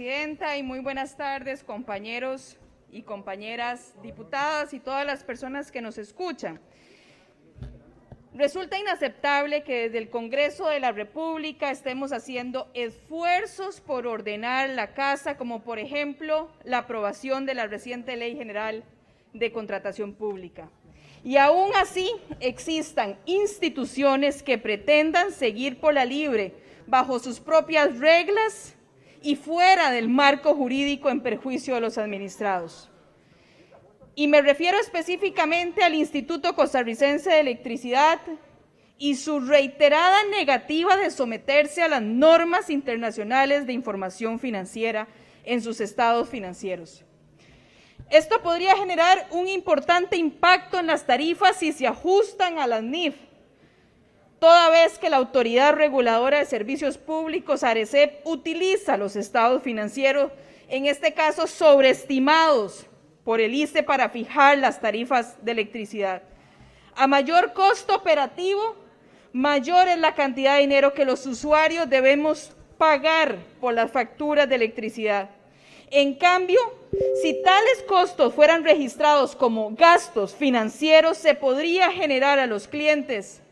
Presidenta y muy buenas tardes compañeros y compañeras diputadas y todas las personas que nos escuchan. Resulta inaceptable que desde el Congreso de la República estemos haciendo esfuerzos por ordenar la casa, como por ejemplo la aprobación de la reciente Ley General de Contratación Pública. Y aún así existan instituciones que pretendan seguir por la libre bajo sus propias reglas y fuera del marco jurídico en perjuicio de los administrados. Y me refiero específicamente al Instituto Costarricense de Electricidad y su reiterada negativa de someterse a las normas internacionales de información financiera en sus estados financieros. Esto podría generar un importante impacto en las tarifas si se ajustan a las NIF, toda vez que la Autoridad Reguladora de Servicios Públicos, ARECEP, utiliza los estados financieros, en este caso sobreestimados por el ICE para fijar las tarifas de electricidad. A mayor costo operativo, mayor es la cantidad de dinero que los usuarios debemos pagar por las facturas de electricidad. En cambio, si tales costos fueran registrados como gastos financieros, se podría generar a los clientes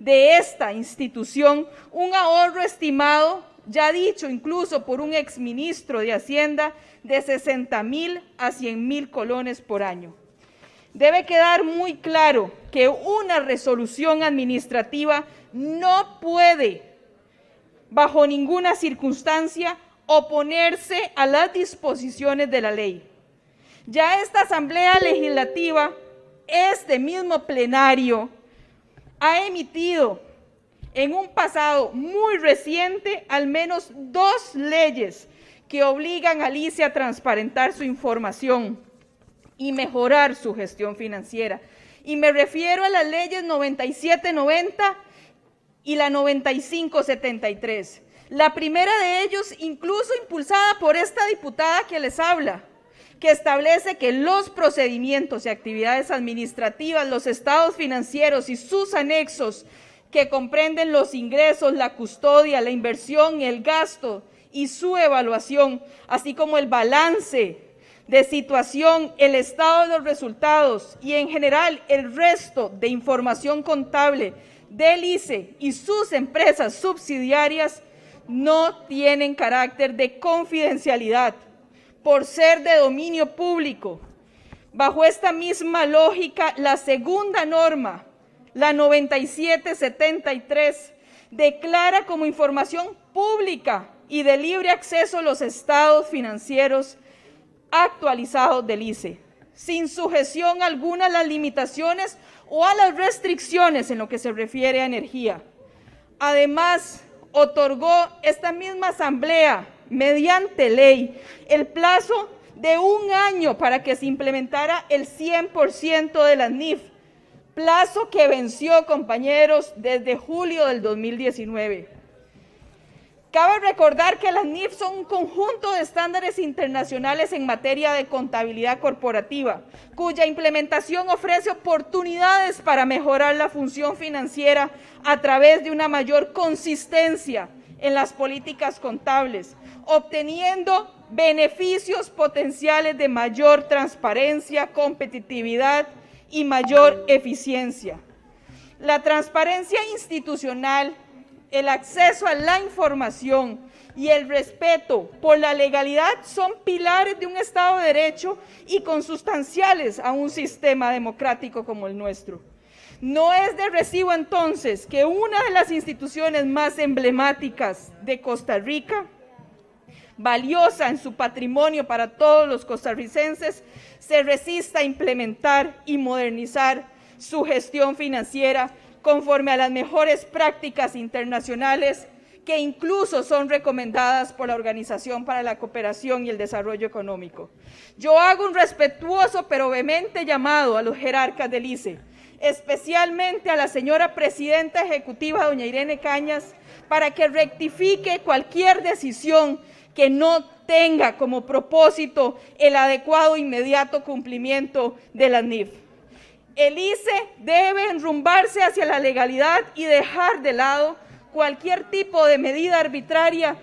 de esta institución un ahorro estimado, ya dicho incluso por un exministro de Hacienda, de 60 mil a 100 mil colones por año. Debe quedar muy claro que una resolución administrativa no puede, bajo ninguna circunstancia, oponerse a las disposiciones de la ley. Ya esta Asamblea Legislativa, este mismo plenario, ha emitido en un pasado muy reciente al menos dos leyes que obligan a Alicia a transparentar su información y mejorar su gestión financiera. Y me refiero a las leyes 9790 y la 9573. La primera de ellos, incluso impulsada por esta diputada que les habla, que establece que los procedimientos y actividades administrativas, los estados financieros y sus anexos que comprenden los ingresos, la custodia, la inversión, el gasto y su evaluación, así como el balance de situación, el estado de los resultados y en general el resto de información contable del ICE y sus empresas subsidiarias no tienen carácter de confidencialidad por ser de dominio público. Bajo esta misma lógica, la segunda norma, la 9773, declara como información pública y de libre acceso los estados financieros actualizados del ICE, sin sujeción alguna a las limitaciones o a las restricciones en lo que se refiere a energía. Además, otorgó esta misma asamblea mediante ley el plazo de un año para que se implementara el 100% de las NIF, plazo que venció, compañeros, desde julio del 2019. Cabe recordar que las NIF son un conjunto de estándares internacionales en materia de contabilidad corporativa, cuya implementación ofrece oportunidades para mejorar la función financiera a través de una mayor consistencia en las políticas contables, obteniendo beneficios potenciales de mayor transparencia, competitividad y mayor eficiencia. La transparencia institucional, el acceso a la información y el respeto por la legalidad son pilares de un Estado de Derecho y consustanciales a un sistema democrático como el nuestro. No es de recibo entonces que una de las instituciones más emblemáticas de Costa Rica, valiosa en su patrimonio para todos los costarricenses, se resista a implementar y modernizar su gestión financiera conforme a las mejores prácticas internacionales que incluso son recomendadas por la Organización para la Cooperación y el Desarrollo Económico. Yo hago un respetuoso pero vehemente llamado a los jerarcas del ICE especialmente a la señora presidenta ejecutiva, doña Irene Cañas, para que rectifique cualquier decisión que no tenga como propósito el adecuado e inmediato cumplimiento de la NIF. El ICE debe enrumbarse hacia la legalidad y dejar de lado cualquier tipo de medida arbitraria